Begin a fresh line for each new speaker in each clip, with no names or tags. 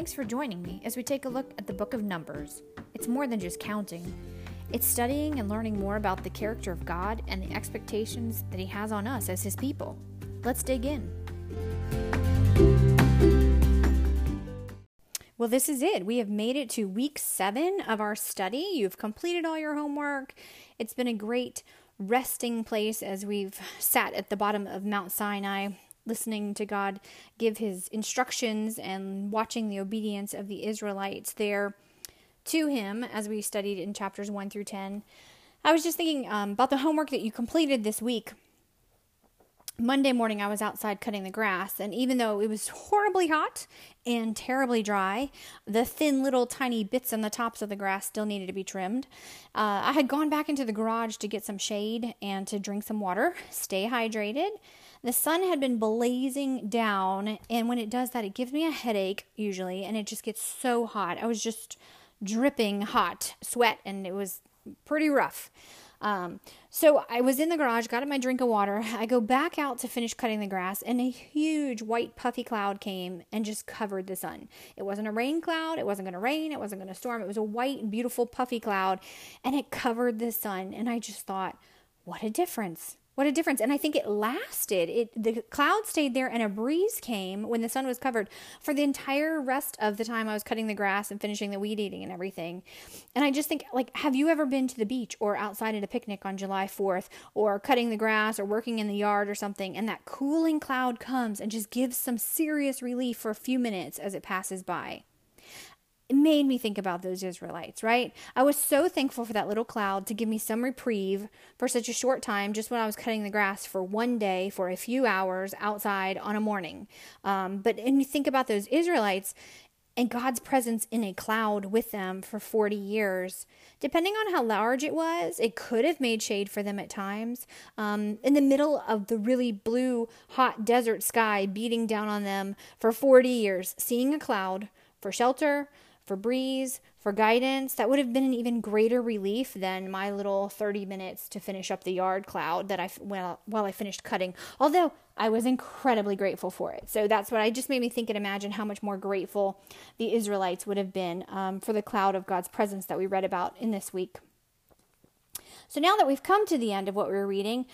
Thanks for joining me as we take a look at the book of Numbers. It's more than just counting, it's studying and learning more about the character of God and the expectations that He has on us as His people. Let's dig in. Well, this is it. We have made it to week seven of our study. You've completed all your homework. It's been a great resting place as we've sat at the bottom of Mount Sinai listening to God give his instructions and watching the obedience of the Israelites there to him as we studied in chapters 1 through 10. I was just thinking um, about the homework that you completed this week. Monday morning, I was outside cutting the grass, and even though it was horribly hot and terribly dry, the thin little tiny bits on the tops of the grass still needed to be trimmed. Uh, I had gone back into the garage to get some shade and to drink some water, stay hydrated. The sun had been blazing down, and when it does that, it gives me a headache usually, and it just gets so hot. I was just dripping hot sweat, and it was pretty rough. Um, so I was in the garage, got my drink of water. I go back out to finish cutting the grass, and a huge white puffy cloud came and just covered the sun. It wasn't a rain cloud, it wasn't going to rain, it wasn't going to storm. It was a white, beautiful, puffy cloud, and it covered the sun. And I just thought, what a difference. What a difference. And I think it lasted. It the cloud stayed there and a breeze came when the sun was covered for the entire rest of the time I was cutting the grass and finishing the weed eating and everything. And I just think like have you ever been to the beach or outside at a picnic on July 4th or cutting the grass or working in the yard or something and that cooling cloud comes and just gives some serious relief for a few minutes as it passes by? It made me think about those Israelites, right? I was so thankful for that little cloud to give me some reprieve for such a short time, just when I was cutting the grass for one day for a few hours outside on a morning. Um, but and you think about those Israelites and God's presence in a cloud with them for 40 years. Depending on how large it was, it could have made shade for them at times. Um, in the middle of the really blue, hot desert sky beating down on them for 40 years, seeing a cloud for shelter, for breeze, for guidance, that would have been an even greater relief than my little 30 minutes to finish up the yard cloud that I well while I finished cutting. Although I was incredibly grateful for it. So that's what I just made me think and imagine how much more grateful the Israelites would have been um, for the cloud of God's presence that we read about in this week. So now that we've come to the end of what we we're reading,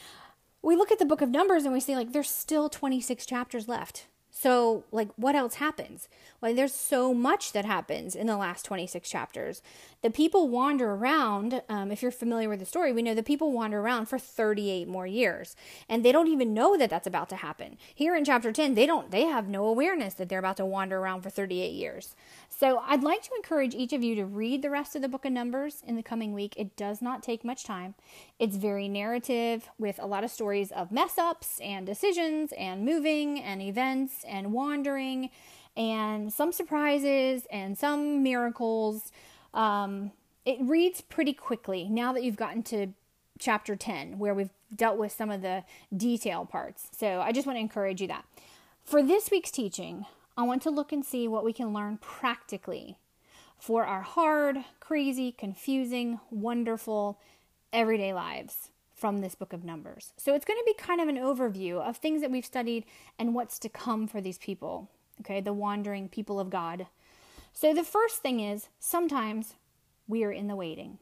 we look at the book of Numbers and we see like there's still 26 chapters left. So, like, what else happens? Like, there's so much that happens in the last 26 chapters. The people wander around. Um, if you're familiar with the story, we know the people wander around for 38 more years, and they don't even know that that's about to happen. Here in chapter 10, they don't. They have no awareness that they're about to wander around for 38 years. So, I'd like to encourage each of you to read the rest of the book of Numbers in the coming week. It does not take much time. It's very narrative with a lot of stories of mess ups and decisions and moving and events and wandering and some surprises and some miracles. Um, it reads pretty quickly now that you've gotten to chapter 10, where we've dealt with some of the detail parts. So I just want to encourage you that. For this week's teaching, I want to look and see what we can learn practically for our hard, crazy, confusing, wonderful, everyday lives from this book of Numbers. So it's going to be kind of an overview of things that we've studied and what's to come for these people, okay, the wandering people of God. So the first thing is sometimes we are in the waiting.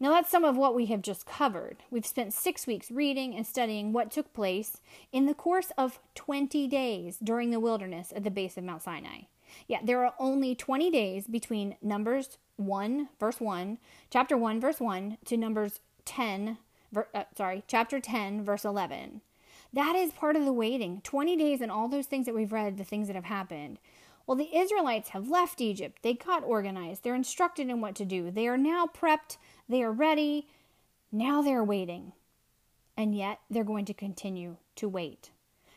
Now, that's some of what we have just covered. We've spent six weeks reading and studying what took place in the course of 20 days during the wilderness at the base of Mount Sinai. Yeah, there are only 20 days between Numbers 1, verse 1, chapter 1, verse 1, to Numbers 10, ver, uh, sorry, chapter 10, verse 11. That is part of the waiting. 20 days and all those things that we've read, the things that have happened. Well, the Israelites have left Egypt. They got organized. They're instructed in what to do. They are now prepped. They are ready. Now they're waiting. And yet they're going to continue to wait.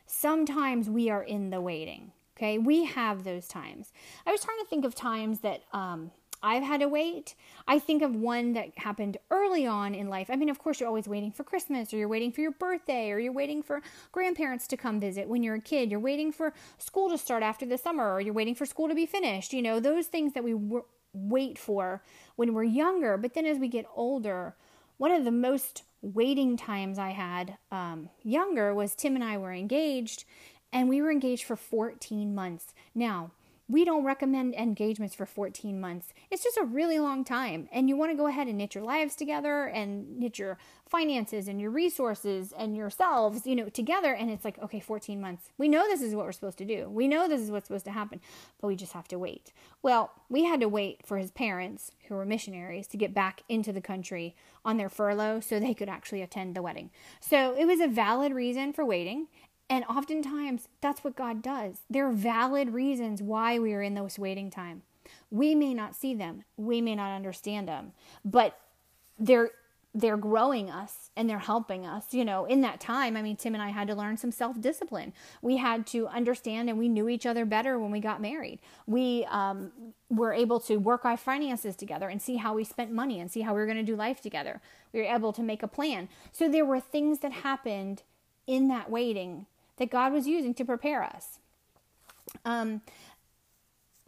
Sometimes we are in the waiting. Okay, we have those times. I was trying to think of times that um, I've had to wait. I think of one that happened early on in life. I mean, of course, you're always waiting for Christmas, or you're waiting for your birthday, or you're waiting for grandparents to come visit when you're a kid. You're waiting for school to start after the summer, or you're waiting for school to be finished. You know, those things that we w- wait for when we're younger. But then as we get older, one of the most waiting times I had um, younger was Tim and I were engaged, and we were engaged for 14 months. Now, we don't recommend engagements for 14 months. It's just a really long time. And you want to go ahead and knit your lives together and knit your finances and your resources and yourselves, you know, together. And it's like, okay, 14 months. We know this is what we're supposed to do. We know this is what's supposed to happen, but we just have to wait. Well, we had to wait for his parents, who were missionaries, to get back into the country on their furlough so they could actually attend the wedding. So it was a valid reason for waiting. And oftentimes, that's what God does. There are valid reasons why we are in this waiting time. We may not see them, we may not understand them, but they're they're growing us and they're helping us you know in that time. I mean tim and i had to learn some self-discipline. We had to understand and we knew each other better when we got married. We um, were able to work our finances together and see how we spent money and see how we were going to do life together. We were able to make a plan. So there were things that happened in that waiting that God was using to prepare us. Um,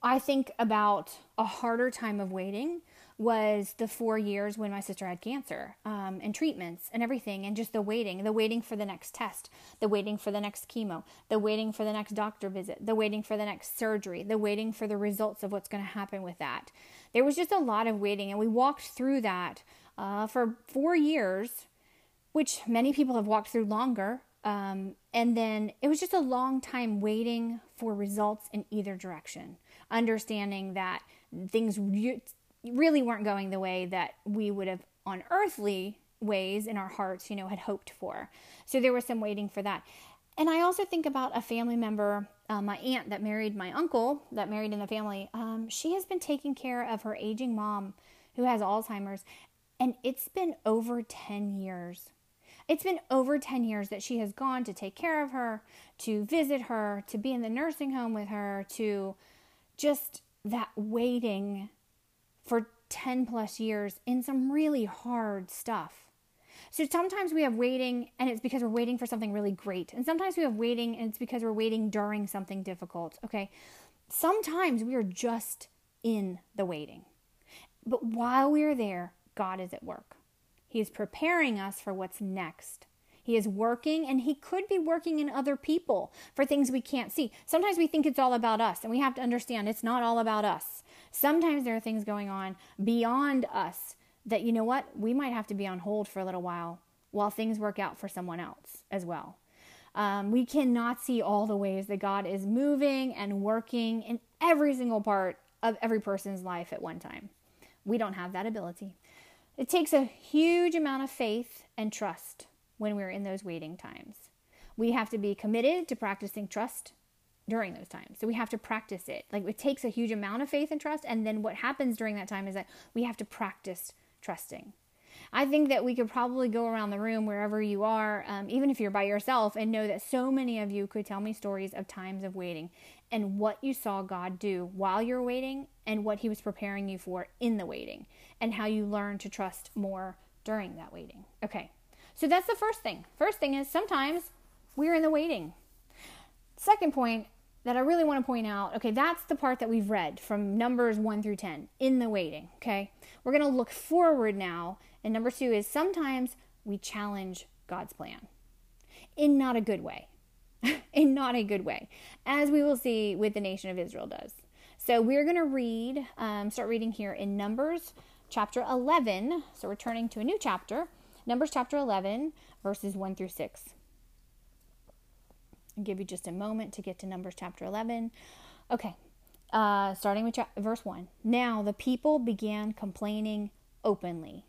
I think about a harder time of waiting was the four years when my sister had cancer um, and treatments and everything, and just the waiting, the waiting for the next test, the waiting for the next chemo, the waiting for the next doctor visit, the waiting for the next surgery, the waiting for the results of what's going to happen with that. There was just a lot of waiting, and we walked through that uh, for four years, which many people have walked through longer. Um, and then it was just a long time waiting for results in either direction, understanding that things re- really weren't going the way that we would have on earthly ways in our hearts, you know, had hoped for. So there was some waiting for that. And I also think about a family member, uh, my aunt that married my uncle, that married in the family. Um, she has been taking care of her aging mom who has Alzheimer's, and it's been over 10 years it's been over 10 years that she has gone to take care of her, to visit her, to be in the nursing home with her, to just that waiting for 10 plus years in some really hard stuff. So sometimes we have waiting and it's because we're waiting for something really great. And sometimes we have waiting and it's because we're waiting during something difficult. Okay. Sometimes we are just in the waiting. But while we are there, God is at work. He is preparing us for what's next. He is working and he could be working in other people for things we can't see. Sometimes we think it's all about us and we have to understand it's not all about us. Sometimes there are things going on beyond us that, you know what, we might have to be on hold for a little while while things work out for someone else as well. Um, we cannot see all the ways that God is moving and working in every single part of every person's life at one time. We don't have that ability. It takes a huge amount of faith and trust when we're in those waiting times. We have to be committed to practicing trust during those times. So we have to practice it. Like it takes a huge amount of faith and trust. And then what happens during that time is that we have to practice trusting. I think that we could probably go around the room wherever you are, um, even if you're by yourself, and know that so many of you could tell me stories of times of waiting and what you saw God do while you're waiting and what He was preparing you for in the waiting and how you learn to trust more during that waiting. Okay, so that's the first thing. First thing is sometimes we're in the waiting. Second point that I really want to point out okay, that's the part that we've read from Numbers 1 through 10 in the waiting. Okay, we're going to look forward now. And number two is sometimes we challenge God's plan in not a good way. in not a good way, as we will see with the nation of Israel does. So we're going to read, um, start reading here in Numbers chapter 11. So we're turning to a new chapter, Numbers chapter 11, verses 1 through 6. I'll give you just a moment to get to Numbers chapter 11. Okay, uh, starting with cha- verse 1. Now the people began complaining openly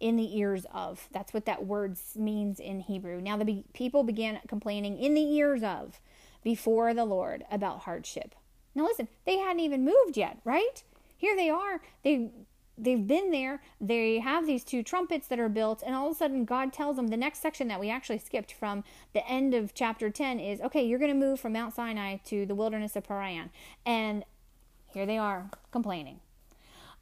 in the ears of. That's what that word means in Hebrew. Now the be- people began complaining in the ears of before the Lord about hardship. Now listen, they hadn't even moved yet, right? Here they are. They they've been there. They have these two trumpets that are built, and all of a sudden, God tells them the next section that we actually skipped from the end of chapter 10 is okay, you're going to move from Mount Sinai to the wilderness of Paran. And here they are complaining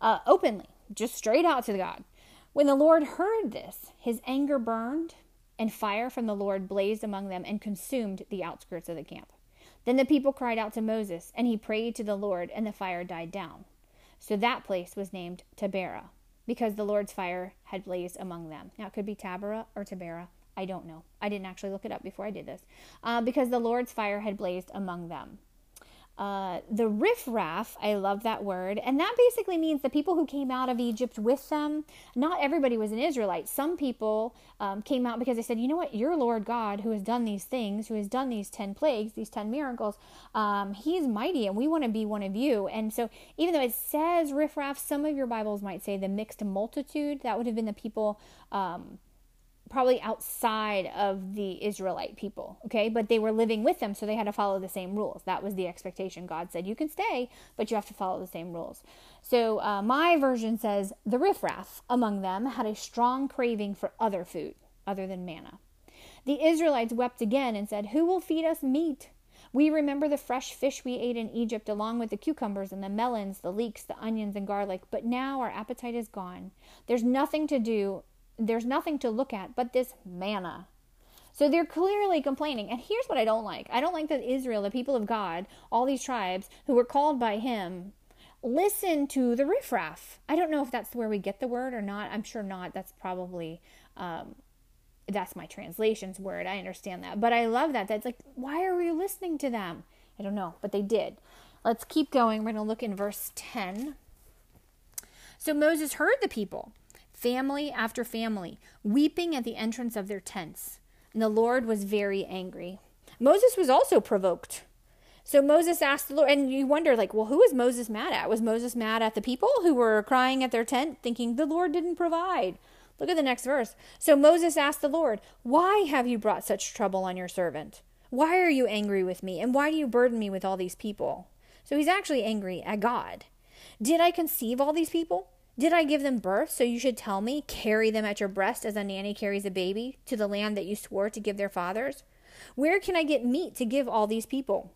uh, openly, just straight out to God. When the Lord heard this, his anger burned, and fire from the Lord blazed among them and consumed the outskirts of the camp. Then the people cried out to Moses, and he prayed to the Lord, and the fire died down. So that place was named Taberah, because the Lord's fire had blazed among them. Now it could be Taberah or Taberah. I don't know. I didn't actually look it up before I did this. Uh, because the Lord's fire had blazed among them. Uh, the riffraff, I love that word, and that basically means the people who came out of Egypt with them. Not everybody was an Israelite. Some people um, came out because they said, you know what, your Lord God, who has done these things, who has done these 10 plagues, these 10 miracles, um, he's mighty and we want to be one of you. And so, even though it says riffraff, some of your Bibles might say the mixed multitude. That would have been the people. Um, probably outside of the Israelite people, okay? But they were living with them, so they had to follow the same rules. That was the expectation. God said, You can stay, but you have to follow the same rules. So uh, my version says, The riffraff among them had a strong craving for other food other than manna. The Israelites wept again and said, Who will feed us meat? We remember the fresh fish we ate in Egypt, along with the cucumbers and the melons, the leeks, the onions, and garlic, but now our appetite is gone. There's nothing to do there's nothing to look at but this manna. So they're clearly complaining. And here's what I don't like I don't like that Israel, the people of God, all these tribes who were called by him, listen to the riffraff. I don't know if that's where we get the word or not. I'm sure not. That's probably. Um, that's my translation's word. I understand that. But I love that. That's like, why are we listening to them? I don't know, but they did. Let's keep going. We're going to look in verse 10. So Moses heard the people family after family, weeping at the entrance of their tents. And the Lord was very angry. Moses was also provoked. So Moses asked the Lord, and you wonder, like, well, who was Moses mad at? Was Moses mad at the people who were crying at their tent, thinking the Lord didn't provide? Look at the next verse. So Moses asked the Lord, Why have you brought such trouble on your servant? Why are you angry with me? And why do you burden me with all these people? So he's actually angry at God. Did I conceive all these people? Did I give them birth? So you should tell me, carry them at your breast as a nanny carries a baby to the land that you swore to give their fathers? Where can I get meat to give all these people?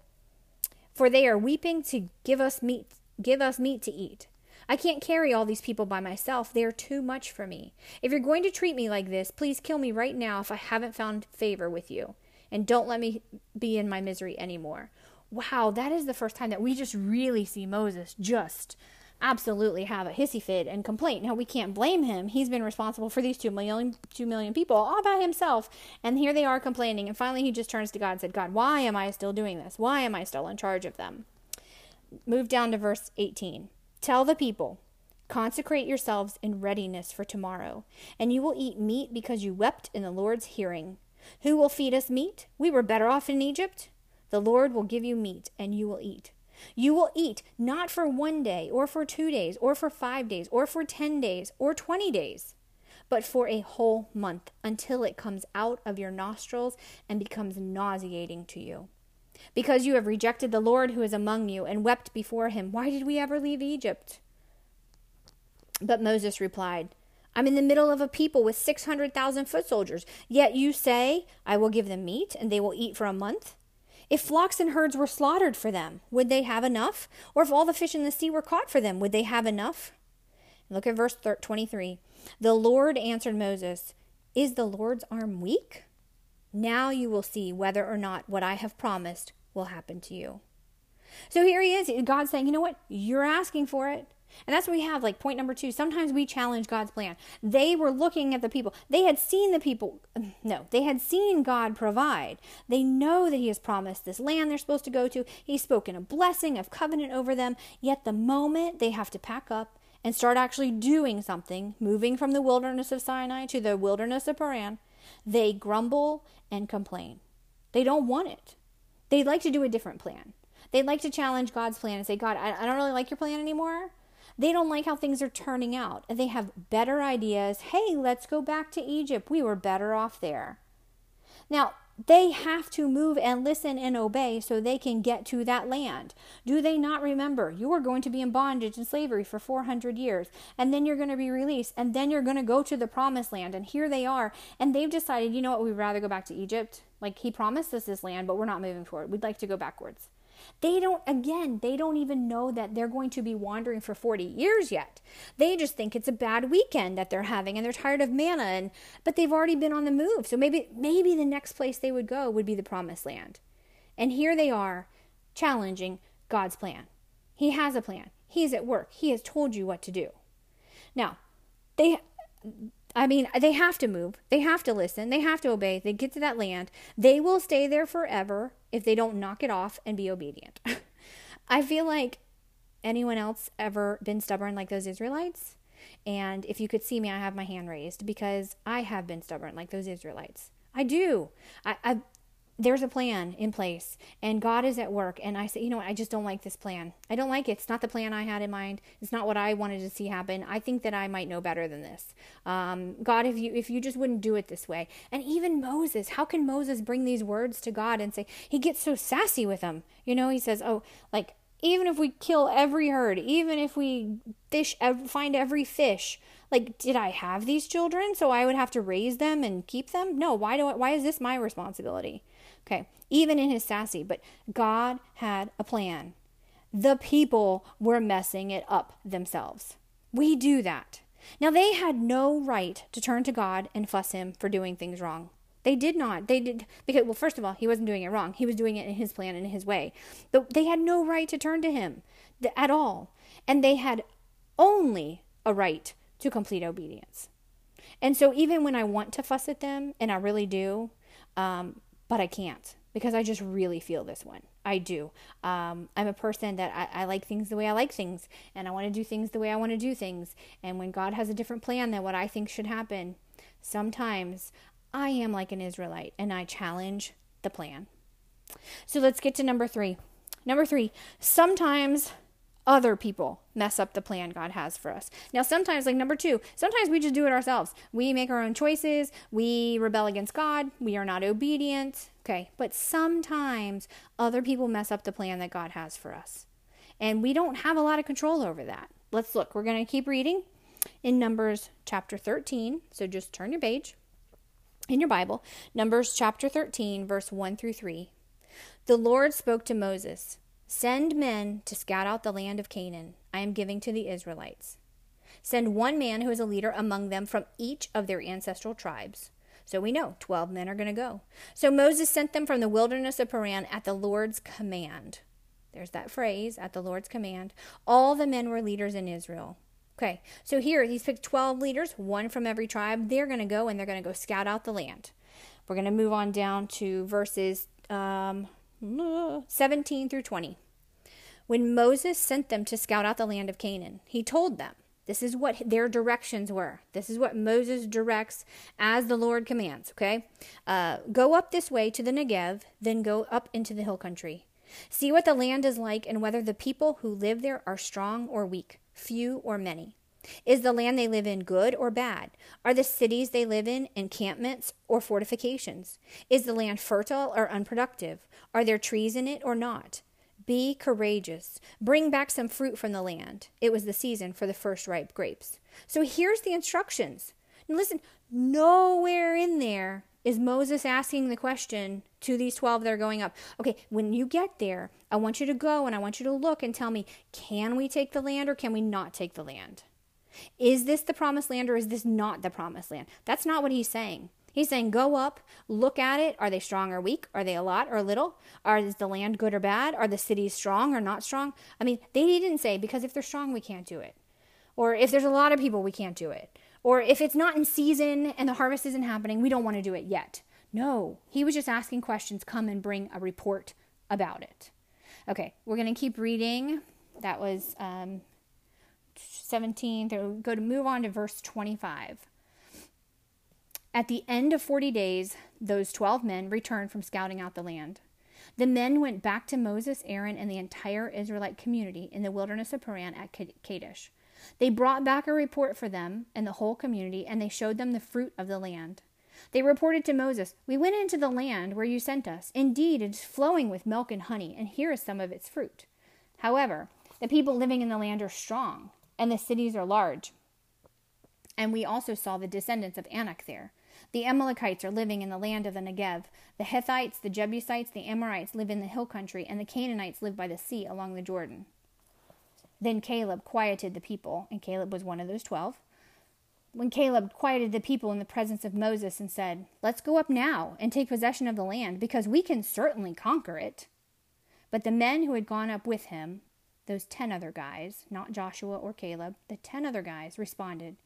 For they are weeping to give us meat, give us meat to eat. I can't carry all these people by myself. They are too much for me. If you're going to treat me like this, please kill me right now if I haven't found favor with you. And don't let me be in my misery anymore. Wow, that is the first time that we just really see Moses just absolutely have a hissy fit and complain. Now we can't blame him. He's been responsible for these two million two million people all by himself. And here they are complaining. And finally he just turns to God and said, God, why am I still doing this? Why am I still in charge of them? Move down to verse 18. Tell the people, consecrate yourselves in readiness for tomorrow, and you will eat meat because you wept in the Lord's hearing. Who will feed us meat? We were better off in Egypt. The Lord will give you meat, and you will eat. You will eat not for one day, or for two days, or for five days, or for ten days, or twenty days, but for a whole month until it comes out of your nostrils and becomes nauseating to you. Because you have rejected the Lord who is among you and wept before him, why did we ever leave Egypt? But Moses replied, I'm in the middle of a people with 600,000 foot soldiers, yet you say, I will give them meat and they will eat for a month? If flocks and herds were slaughtered for them, would they have enough? Or if all the fish in the sea were caught for them, would they have enough? Look at verse 23. The Lord answered Moses, Is the Lord's arm weak? Now you will see whether or not what I have promised will happen to you. So here he is. God's saying, You know what? You're asking for it. And that's what we have, like point number two. Sometimes we challenge God's plan. They were looking at the people. They had seen the people. No, they had seen God provide. They know that He has promised this land they're supposed to go to. He's spoken a blessing of covenant over them. Yet the moment they have to pack up and start actually doing something, moving from the wilderness of Sinai to the wilderness of Paran, they grumble and complain. They don't want it. They'd like to do a different plan. They'd like to challenge God's plan and say, God, I, I don't really like your plan anymore. They don't like how things are turning out. They have better ideas. Hey, let's go back to Egypt. We were better off there. Now, they have to move and listen and obey so they can get to that land. Do they not remember? You are going to be in bondage and slavery for 400 years, and then you're going to be released, and then you're going to go to the promised land. And here they are, and they've decided, you know what, we'd rather go back to Egypt. Like, he promised us this land, but we're not moving forward. We'd like to go backwards. They don't, again, they don't even know that they're going to be wandering for 40 years yet. They just think it's a bad weekend that they're having and they're tired of manna and, but they've already been on the move. So maybe, maybe the next place they would go would be the promised land. And here they are challenging God's plan. He has a plan. He's at work. He has told you what to do. Now, they I mean, they have to move. They have to listen. They have to obey. They get to that land. They will stay there forever if they don't knock it off and be obedient. I feel like anyone else ever been stubborn like those Israelites? And if you could see me, I have my hand raised because I have been stubborn like those Israelites. I do. I, I there's a plan in place and God is at work. And I say, you know what? I just don't like this plan. I don't like it. It's not the plan I had in mind. It's not what I wanted to see happen. I think that I might know better than this. Um, God, if you, if you just wouldn't do it this way. And even Moses, how can Moses bring these words to God and say, he gets so sassy with them. You know, he says, oh, like, even if we kill every herd, even if we fish, find every fish, like, did I have these children so I would have to raise them and keep them? No, why do I, why is this my responsibility? Okay, even in his sassy, but God had a plan. The people were messing it up themselves. We do that. Now, they had no right to turn to God and fuss him for doing things wrong. They did not. They did because well, first of all, he wasn't doing it wrong. He was doing it in his plan in his way. But they had no right to turn to him at all. And they had only a right to complete obedience. And so even when I want to fuss at them, and I really do, um, but I can't because I just really feel this one. I do. Um, I'm a person that I, I, like things the way I like things, and I want to do things the way I want to do things. And when God has a different plan than what I think should happen, sometimes I am like an Israelite and I challenge the plan. So let's get to number three. Number three, sometimes other people mess up the plan God has for us. Now, sometimes, like number two, sometimes we just do it ourselves. We make our own choices. We rebel against God. We are not obedient. Okay. But sometimes other people mess up the plan that God has for us. And we don't have a lot of control over that. Let's look. We're going to keep reading in Numbers chapter 13. So just turn your page in your Bible. Numbers chapter 13, verse 1 through 3. The Lord spoke to Moses. Send men to scout out the land of Canaan I am giving to the Israelites. Send one man who is a leader among them from each of their ancestral tribes. So we know 12 men are going to go. So Moses sent them from the wilderness of Paran at the Lord's command. There's that phrase, at the Lord's command. All the men were leaders in Israel. Okay, so here he's picked 12 leaders, one from every tribe. They're going to go and they're going to go scout out the land. We're going to move on down to verses um, 17 through 20. When Moses sent them to scout out the land of Canaan, he told them, this is what their directions were. This is what Moses directs as the Lord commands, okay? Uh, go up this way to the Negev, then go up into the hill country. See what the land is like and whether the people who live there are strong or weak, few or many. Is the land they live in good or bad? Are the cities they live in encampments or fortifications? Is the land fertile or unproductive? Are there trees in it or not? Be courageous. Bring back some fruit from the land. It was the season for the first ripe grapes. So here's the instructions. Now listen, nowhere in there is Moses asking the question to these 12 that are going up. Okay, when you get there, I want you to go and I want you to look and tell me can we take the land or can we not take the land? Is this the promised land or is this not the promised land? That's not what he's saying. He's saying, go up, look at it. Are they strong or weak? Are they a lot or little? Are, is the land good or bad? Are the cities strong or not strong? I mean, they didn't say because if they're strong, we can't do it. Or if there's a lot of people, we can't do it. Or if it's not in season and the harvest isn't happening, we don't want to do it yet. No, he was just asking questions. Come and bring a report about it. Okay, we're going to keep reading. That was um, 17. Go to move on to verse 25. At the end of 40 days, those 12 men returned from scouting out the land. The men went back to Moses, Aaron, and the entire Israelite community in the wilderness of Paran at Kadesh. They brought back a report for them and the whole community, and they showed them the fruit of the land. They reported to Moses, We went into the land where you sent us. Indeed, it is flowing with milk and honey, and here is some of its fruit. However, the people living in the land are strong, and the cities are large. And we also saw the descendants of Anak there. The Amalekites are living in the land of the Negev. The Hittites, the Jebusites, the Amorites live in the hill country, and the Canaanites live by the sea along the Jordan. Then Caleb quieted the people, and Caleb was one of those twelve. When Caleb quieted the people in the presence of Moses and said, Let's go up now and take possession of the land, because we can certainly conquer it. But the men who had gone up with him, those ten other guys, not Joshua or Caleb, the ten other guys responded,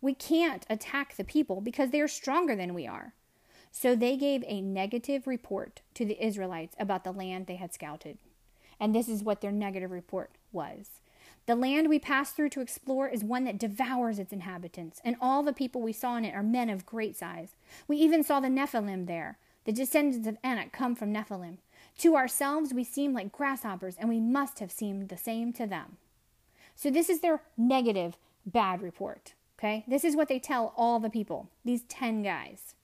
We can't attack the people because they are stronger than we are. So they gave a negative report to the Israelites about the land they had scouted. And this is what their negative report was. The land we passed through to explore is one that devours its inhabitants, and all the people we saw in it are men of great size. We even saw the Nephilim there. The descendants of Anak come from Nephilim. To ourselves we seem like grasshoppers, and we must have seemed the same to them. So this is their negative, bad report. Okay? This is what they tell all the people, these 10 guys.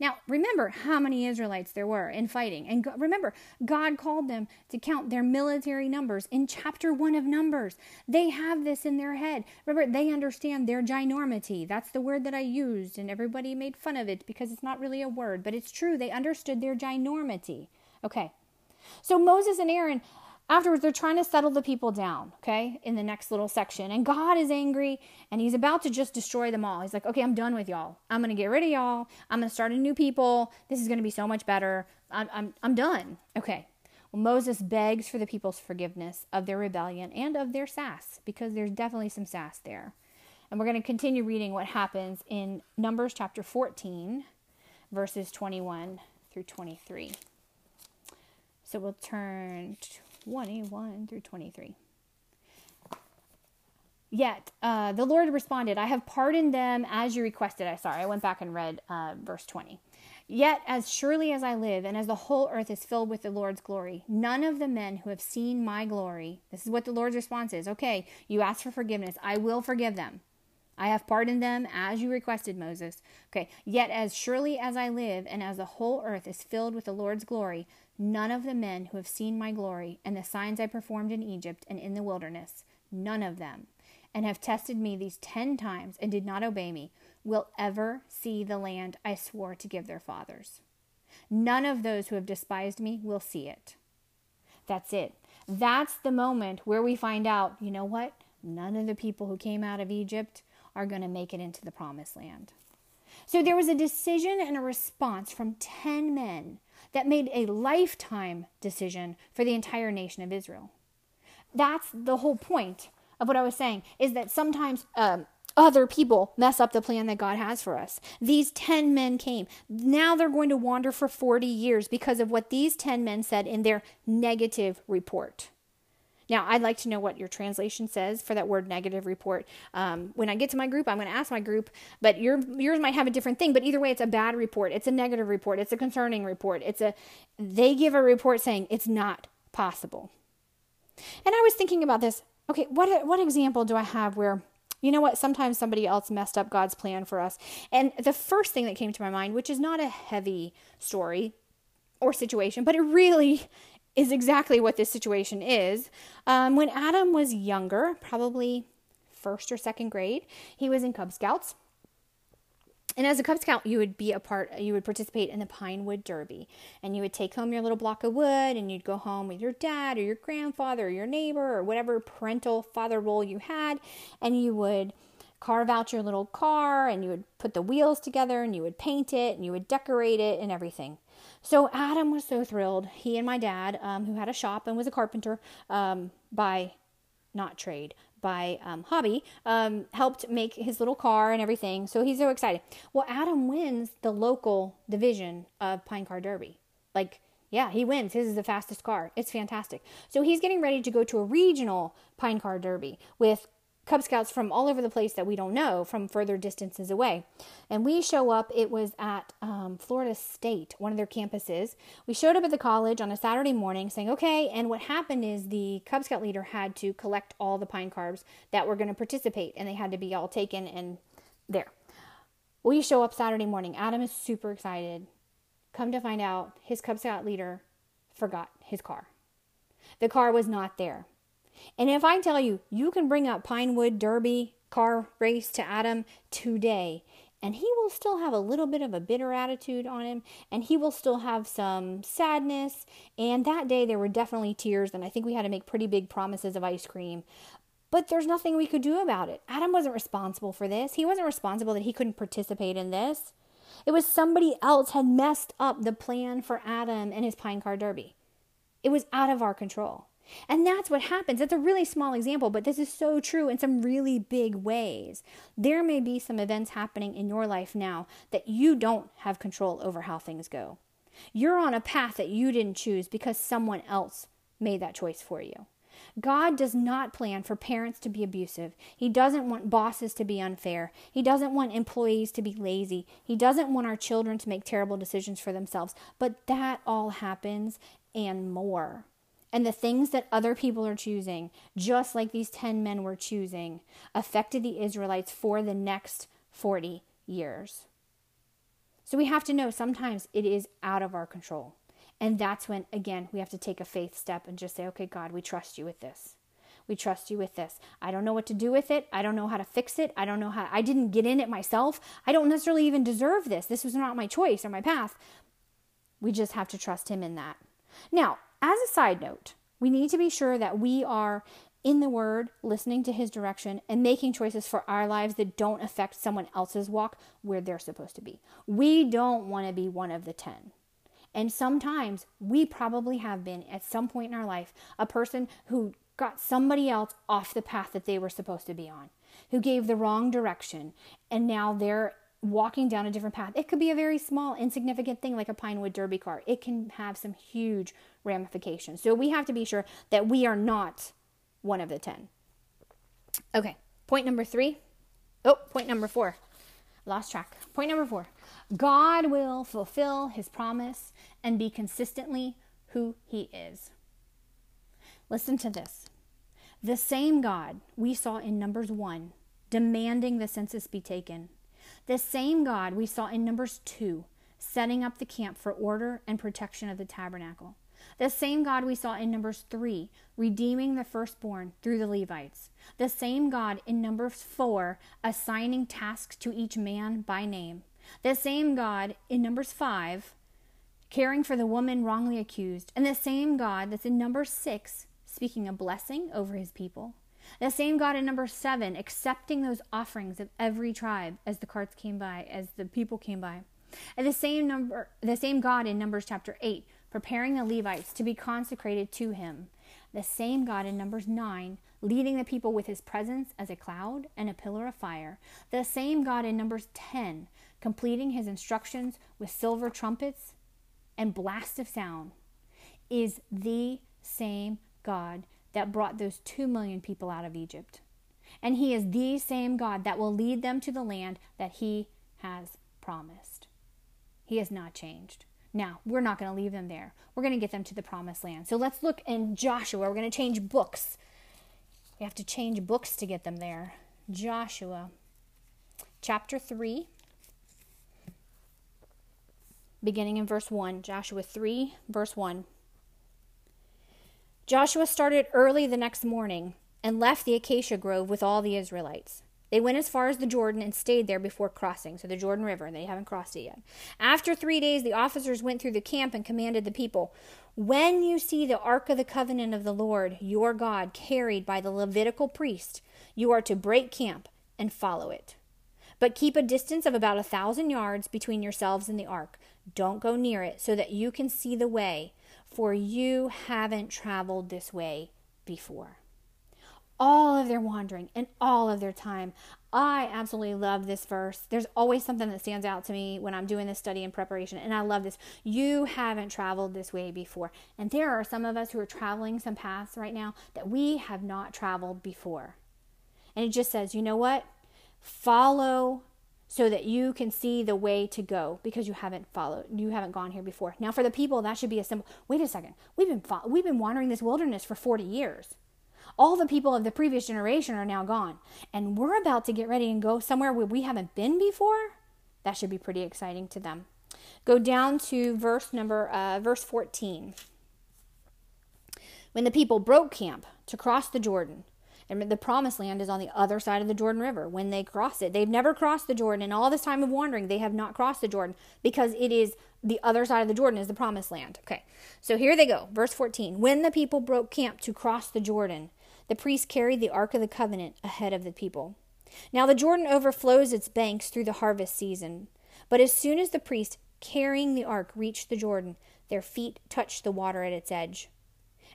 Now, remember how many Israelites there were in fighting. And remember, God called them to count their military numbers in chapter 1 of Numbers. They have this in their head. Remember, they understand their ginormity. That's the word that I used, and everybody made fun of it because it's not really a word, but it's true. They understood their ginormity. Okay. So Moses and Aaron afterwards they're trying to settle the people down okay in the next little section. And god is angry and he's about to just destroy them all. He's like okay i'm done with y'all. I'm gonna get rid of y'all. I'm gonna start a new people. This is gonna be so much better. I'm, I'm, I'm done. Okay. Well moses begs for the people's forgiveness of their rebellion and of their sass because there's definitely some sass there. And we're going to continue reading what happens in numbers chapter 14 verses 21 through 23 so we'll turn 21 through 23. Yet uh, the Lord responded, I have pardoned them as you requested. I sorry, I went back and read uh, verse 20. Yet as surely as I live, and as the whole earth is filled with the Lord's glory, none of the men who have seen my glory, this is what the Lord's response is. Okay, you ask for forgiveness. I will forgive them. I have pardoned them as you requested, Moses. Okay, yet as surely as I live, and as the whole earth is filled with the Lord's glory, None of the men who have seen my glory and the signs I performed in Egypt and in the wilderness, none of them, and have tested me these ten times and did not obey me, will ever see the land I swore to give their fathers. None of those who have despised me will see it. That's it. That's the moment where we find out, you know what? None of the people who came out of Egypt are going to make it into the promised land. So there was a decision and a response from 10 men that made a lifetime decision for the entire nation of Israel. That's the whole point of what I was saying is that sometimes um, other people mess up the plan that God has for us. These 10 men came. Now they're going to wander for 40 years because of what these 10 men said in their negative report. Now, I'd like to know what your translation says for that word negative report. Um, when I get to my group, I'm going to ask my group, but your, yours might have a different thing. But either way, it's a bad report. It's a negative report. It's a concerning report. It's a, they give a report saying it's not possible. And I was thinking about this. Okay, what, what example do I have where you know what? Sometimes somebody else messed up God's plan for us. And the first thing that came to my mind, which is not a heavy story or situation, but it really is exactly what this situation is. Um, when Adam was younger, probably first or second grade, he was in Cub Scouts. And as a Cub Scout, you would be a part, you would participate in the Pinewood Derby. And you would take home your little block of wood and you'd go home with your dad or your grandfather or your neighbor or whatever parental father role you had. And you would carve out your little car and you would put the wheels together and you would paint it and you would decorate it and everything. So Adam was so thrilled. He and my dad, um, who had a shop and was a carpenter um, by not trade, by um, hobby, um, helped make his little car and everything. So he's so excited. Well, Adam wins the local division of Pine Car Derby. Like, yeah, he wins. His is the fastest car. It's fantastic. So he's getting ready to go to a regional Pine Car Derby with Cub Scouts from all over the place that we don't know from further distances away. And we show up, it was at um, Florida State, one of their campuses. We showed up at the college on a Saturday morning saying, okay. And what happened is the Cub Scout leader had to collect all the pine carbs that were going to participate, and they had to be all taken and there. We show up Saturday morning. Adam is super excited. Come to find out, his Cub Scout leader forgot his car. The car was not there. And if I tell you, you can bring up Pinewood Derby car race to Adam today, and he will still have a little bit of a bitter attitude on him, and he will still have some sadness. And that day there were definitely tears, and I think we had to make pretty big promises of ice cream. But there's nothing we could do about it. Adam wasn't responsible for this. He wasn't responsible that he couldn't participate in this. It was somebody else had messed up the plan for Adam and his Pine Car Derby. It was out of our control. And that's what happens. It's a really small example, but this is so true in some really big ways. There may be some events happening in your life now that you don't have control over how things go. You're on a path that you didn't choose because someone else made that choice for you. God does not plan for parents to be abusive. He doesn't want bosses to be unfair. He doesn't want employees to be lazy. He doesn't want our children to make terrible decisions for themselves. But that all happens and more. And the things that other people are choosing, just like these 10 men were choosing, affected the Israelites for the next 40 years. So we have to know sometimes it is out of our control. And that's when, again, we have to take a faith step and just say, okay, God, we trust you with this. We trust you with this. I don't know what to do with it. I don't know how to fix it. I don't know how, I didn't get in it myself. I don't necessarily even deserve this. This was not my choice or my path. We just have to trust Him in that. Now, as a side note, we need to be sure that we are in the Word, listening to His direction, and making choices for our lives that don't affect someone else's walk where they're supposed to be. We don't want to be one of the 10. And sometimes we probably have been at some point in our life a person who got somebody else off the path that they were supposed to be on, who gave the wrong direction, and now they're walking down a different path. It could be a very small, insignificant thing like a Pinewood Derby car. It can have some huge ramifications. So we have to be sure that we are not one of the 10. Okay, point number three. Oh, point number four. Lost track. Point number four God will fulfill his promise and be consistently who he is. Listen to this. The same God we saw in Numbers 1 demanding the census be taken, the same God we saw in Numbers 2 setting up the camp for order and protection of the tabernacle, the same God we saw in Numbers 3 redeeming the firstborn through the Levites, the same God in Numbers 4 assigning tasks to each man by name, the same God in Numbers 5 caring for the woman wrongly accused, and the same God that's in number six speaking a blessing over his people. The same God in number seven accepting those offerings of every tribe as the carts came by, as the people came by. And the same number the same God in Numbers chapter eight, preparing the Levites to be consecrated to him. The same God in Numbers nine, leading the people with his presence as a cloud and a pillar of fire. The same God in Numbers ten, completing his instructions with silver trumpets and blast of sound is the same God that brought those two million people out of Egypt. And he is the same God that will lead them to the land that he has promised. He has not changed. Now, we're not going to leave them there. We're going to get them to the promised land. So let's look in Joshua. We're going to change books. We have to change books to get them there. Joshua chapter 3 beginning in verse 1, Joshua 3, verse 1. Joshua started early the next morning and left the acacia grove with all the Israelites. They went as far as the Jordan and stayed there before crossing, so the Jordan River, and they haven't crossed it yet. After three days, the officers went through the camp and commanded the people When you see the ark of the covenant of the Lord your God carried by the Levitical priest, you are to break camp and follow it. But keep a distance of about a thousand yards between yourselves and the ark. Don't go near it so that you can see the way, for you haven't traveled this way before. All of their wandering and all of their time. I absolutely love this verse. There's always something that stands out to me when I'm doing this study and preparation, and I love this. You haven't traveled this way before. And there are some of us who are traveling some paths right now that we have not traveled before. And it just says, you know what? Follow so that you can see the way to go because you haven't followed you haven't gone here before. Now for the people that should be a simple wait a second. We've been fo- we've been wandering this wilderness for 40 years. All the people of the previous generation are now gone. And we're about to get ready and go somewhere where we haven't been before? That should be pretty exciting to them. Go down to verse number uh, verse 14 when the people broke camp to cross the jordan and the promised land is on the other side of the Jordan River when they cross it. They've never crossed the Jordan. In all this time of wandering, they have not crossed the Jordan because it is the other side of the Jordan is the promised land. Okay, so here they go. Verse 14. When the people broke camp to cross the Jordan, the priests carried the Ark of the Covenant ahead of the people. Now the Jordan overflows its banks through the harvest season. But as soon as the priest carrying the ark reached the Jordan, their feet touched the water at its edge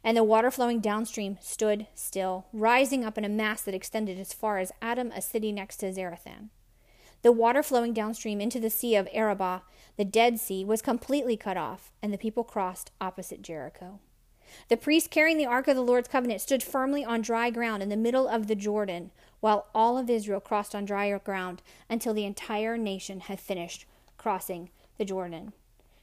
and the water flowing downstream stood still, rising up in a mass that extended as far as Adam, a city next to Zarethan. The water flowing downstream into the sea of Arabah, the Dead Sea, was completely cut off, and the people crossed opposite Jericho. The priest carrying the ark of the Lord's covenant stood firmly on dry ground in the middle of the Jordan, while all of Israel crossed on drier ground until the entire nation had finished crossing the Jordan.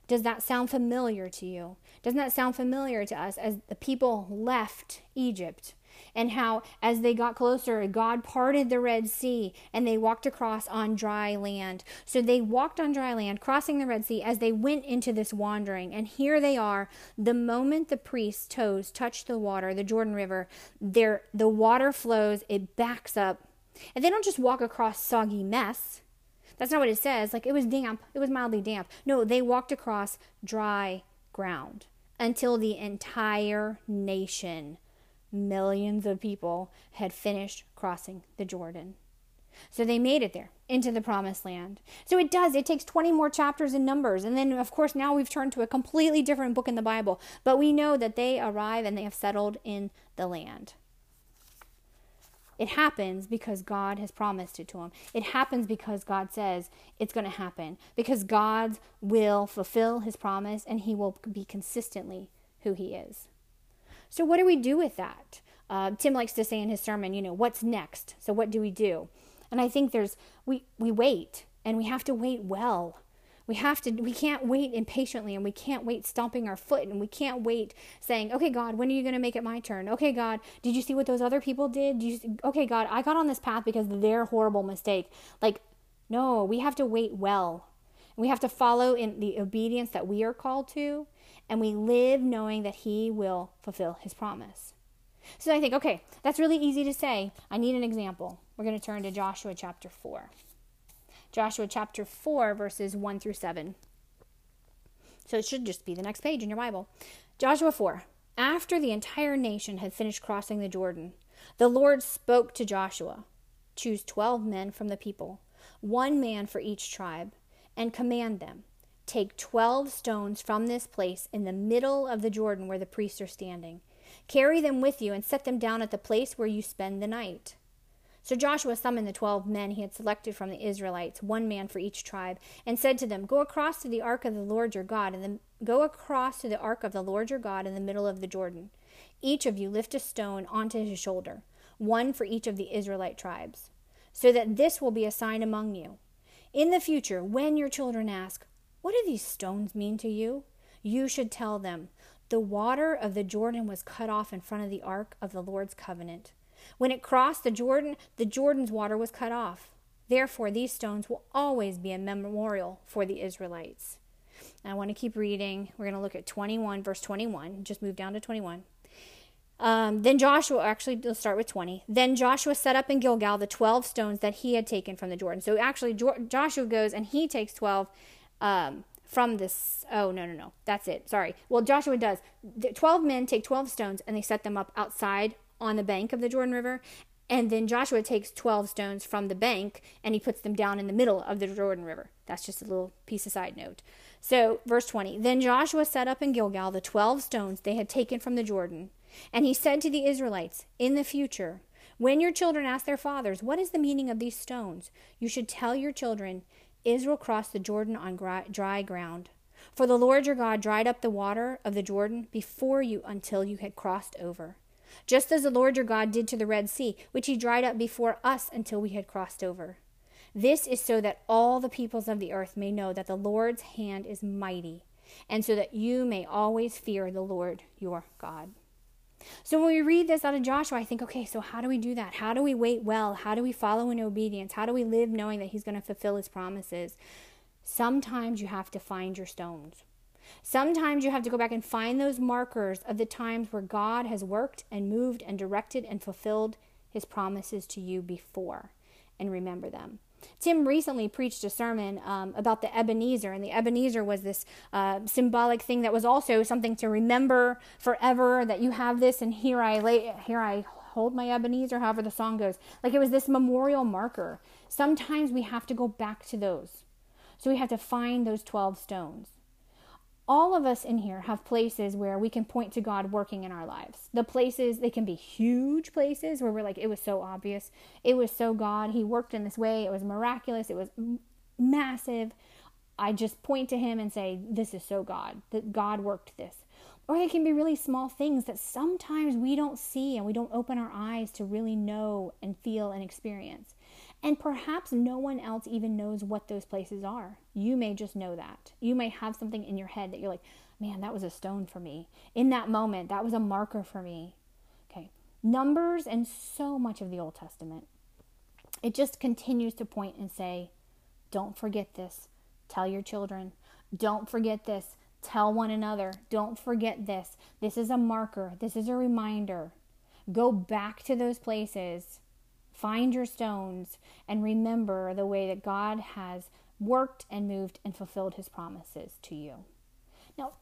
Does that sound familiar to you? Doesn't that sound familiar to us as the people left Egypt? and how as they got closer, God parted the Red Sea and they walked across on dry land. So they walked on dry land, crossing the Red Sea as they went into this wandering. And here they are. The moment the priest's toes touch the water, the Jordan River, the water flows, it backs up. And they don't just walk across soggy mess. That's not what it says. Like it was damp, it was mildly damp. No, they walked across dry ground until the entire nation millions of people had finished crossing the Jordan. So they made it there into the promised land. So it does. It takes 20 more chapters in Numbers. And then, of course, now we've turned to a completely different book in the Bible. But we know that they arrive and they have settled in the land. It happens because God has promised it to him. It happens because God says it's going to happen. Because God will fulfill his promise and he will be consistently who he is. So, what do we do with that? Uh, Tim likes to say in his sermon, you know, what's next? So, what do we do? And I think there's, we, we wait and we have to wait well. We have to, we can't wait impatiently and we can't wait stomping our foot and we can't wait saying, okay, God, when are you going to make it my turn? Okay, God, did you see what those other people did? did you, okay, God, I got on this path because of their horrible mistake. Like, no, we have to wait well. We have to follow in the obedience that we are called to and we live knowing that He will fulfill His promise. So I think, okay, that's really easy to say. I need an example. We're going to turn to Joshua chapter 4. Joshua chapter 4, verses 1 through 7. So it should just be the next page in your Bible. Joshua 4. After the entire nation had finished crossing the Jordan, the Lord spoke to Joshua Choose 12 men from the people, one man for each tribe, and command them Take 12 stones from this place in the middle of the Jordan where the priests are standing. Carry them with you and set them down at the place where you spend the night. So Joshua summoned the twelve men he had selected from the Israelites, one man for each tribe, and said to them, Go across to the ark of the Lord your God, and go across to the ark of the Lord your God in the middle of the Jordan. Each of you lift a stone onto his shoulder, one for each of the Israelite tribes, so that this will be a sign among you. In the future, when your children ask, what do these stones mean to you? You should tell them. The water of the Jordan was cut off in front of the ark of the Lord's covenant. When it crossed the Jordan, the Jordan's water was cut off. Therefore, these stones will always be a memorial for the Israelites. I want to keep reading. We're going to look at 21, verse 21. Just move down to 21. Um, then Joshua, actually, let's start with 20. Then Joshua set up in Gilgal the 12 stones that he had taken from the Jordan. So actually, jo- Joshua goes and he takes 12 um, from this. Oh, no, no, no. That's it. Sorry. Well, Joshua does. The 12 men take 12 stones and they set them up outside on the bank of the Jordan River. And then Joshua takes 12 stones from the bank and he puts them down in the middle of the Jordan River. That's just a little piece of side note. So, verse 20 Then Joshua set up in Gilgal the 12 stones they had taken from the Jordan. And he said to the Israelites, In the future, when your children ask their fathers, What is the meaning of these stones? you should tell your children, Israel crossed the Jordan on dry ground. For the Lord your God dried up the water of the Jordan before you until you had crossed over. Just as the Lord your God did to the Red Sea, which he dried up before us until we had crossed over. This is so that all the peoples of the earth may know that the Lord's hand is mighty, and so that you may always fear the Lord your God. So when we read this out of Joshua, I think, okay, so how do we do that? How do we wait well? How do we follow in obedience? How do we live knowing that He's going to fulfill His promises? Sometimes you have to find your stones. Sometimes you have to go back and find those markers of the times where God has worked and moved and directed and fulfilled His promises to you before and remember them. Tim recently preached a sermon um, about the Ebenezer, and the Ebenezer was this uh, symbolic thing that was also something to remember forever. That you have this, and here I lay, here I hold my Ebenezer, however the song goes. Like it was this memorial marker. Sometimes we have to go back to those, so we have to find those twelve stones all of us in here have places where we can point to God working in our lives. The places, they can be huge places where we're like, it was so obvious. It was so God. He worked in this way. It was miraculous. It was massive. I just point to Him and say, this is so God, that God worked this. Or they can be really small things that sometimes we don't see and we don't open our eyes to really know and feel and experience. And perhaps no one else even knows what those places are. You may just know that. You may have something in your head that you're like, man, that was a stone for me. In that moment, that was a marker for me. Okay. Numbers and so much of the Old Testament, it just continues to point and say, don't forget this. Tell your children. Don't forget this. Tell one another. Don't forget this. This is a marker. This is a reminder. Go back to those places Find your stones and remember the way that God has worked and moved and fulfilled his promises to you. Now,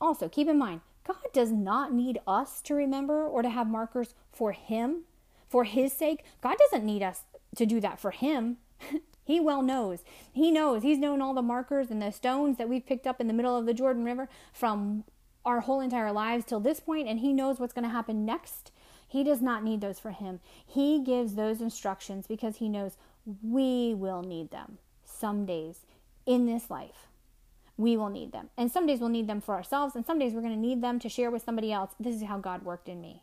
also keep in mind, God does not need us to remember or to have markers for him, for his sake. God doesn't need us to do that for him. he well knows. He knows. He's known all the markers and the stones that we've picked up in the middle of the Jordan River from our whole entire lives till this point, and he knows what's going to happen next. He does not need those for him. He gives those instructions because he knows we will need them some days in this life. We will need them. And some days we'll need them for ourselves, and some days we're going to need them to share with somebody else. This is how God worked in me.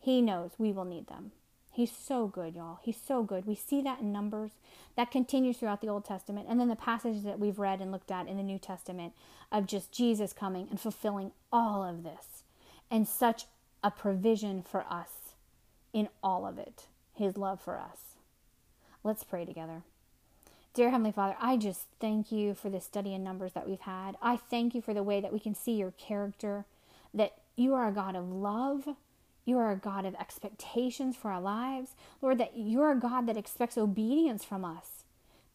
He knows we will need them. He's so good, y'all. He's so good. We see that in Numbers. That continues throughout the Old Testament. And then the passages that we've read and looked at in the New Testament of just Jesus coming and fulfilling all of this. And such a provision for us in all of it, His love for us. Let's pray together. Dear Heavenly Father, I just thank you for this study in Numbers that we've had. I thank you for the way that we can see your character, that you are a God of love. You are a God of expectations for our lives. Lord, that you're a God that expects obedience from us.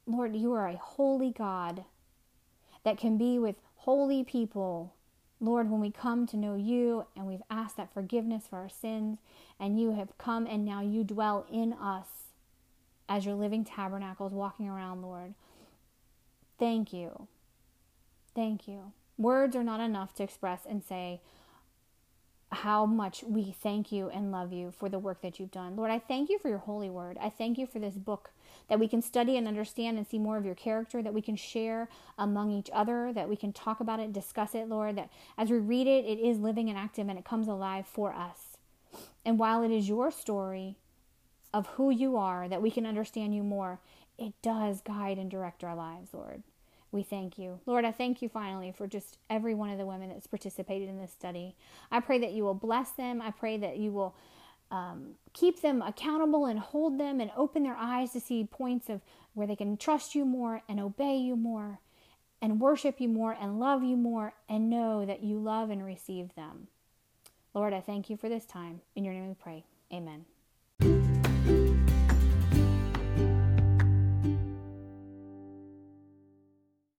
Lord, you are a holy God that can be with holy people Lord, when we come to know you and we've asked that forgiveness for our sins, and you have come and now you dwell in us as your living tabernacles walking around, Lord. Thank you. Thank you. Words are not enough to express and say, how much we thank you and love you for the work that you've done. Lord, I thank you for your holy word. I thank you for this book that we can study and understand and see more of your character, that we can share among each other, that we can talk about it, discuss it, Lord, that as we read it, it is living and active and it comes alive for us. And while it is your story of who you are, that we can understand you more, it does guide and direct our lives, Lord we thank you. Lord, I thank you finally for just every one of the women that's participated in this study. I pray that you will bless them. I pray that you will um, keep them accountable and hold them and open their eyes to see points of where they can trust you more and obey you more and worship you more and love you more and know that you love and receive them. Lord, I thank you for this time. In your name we pray. Amen.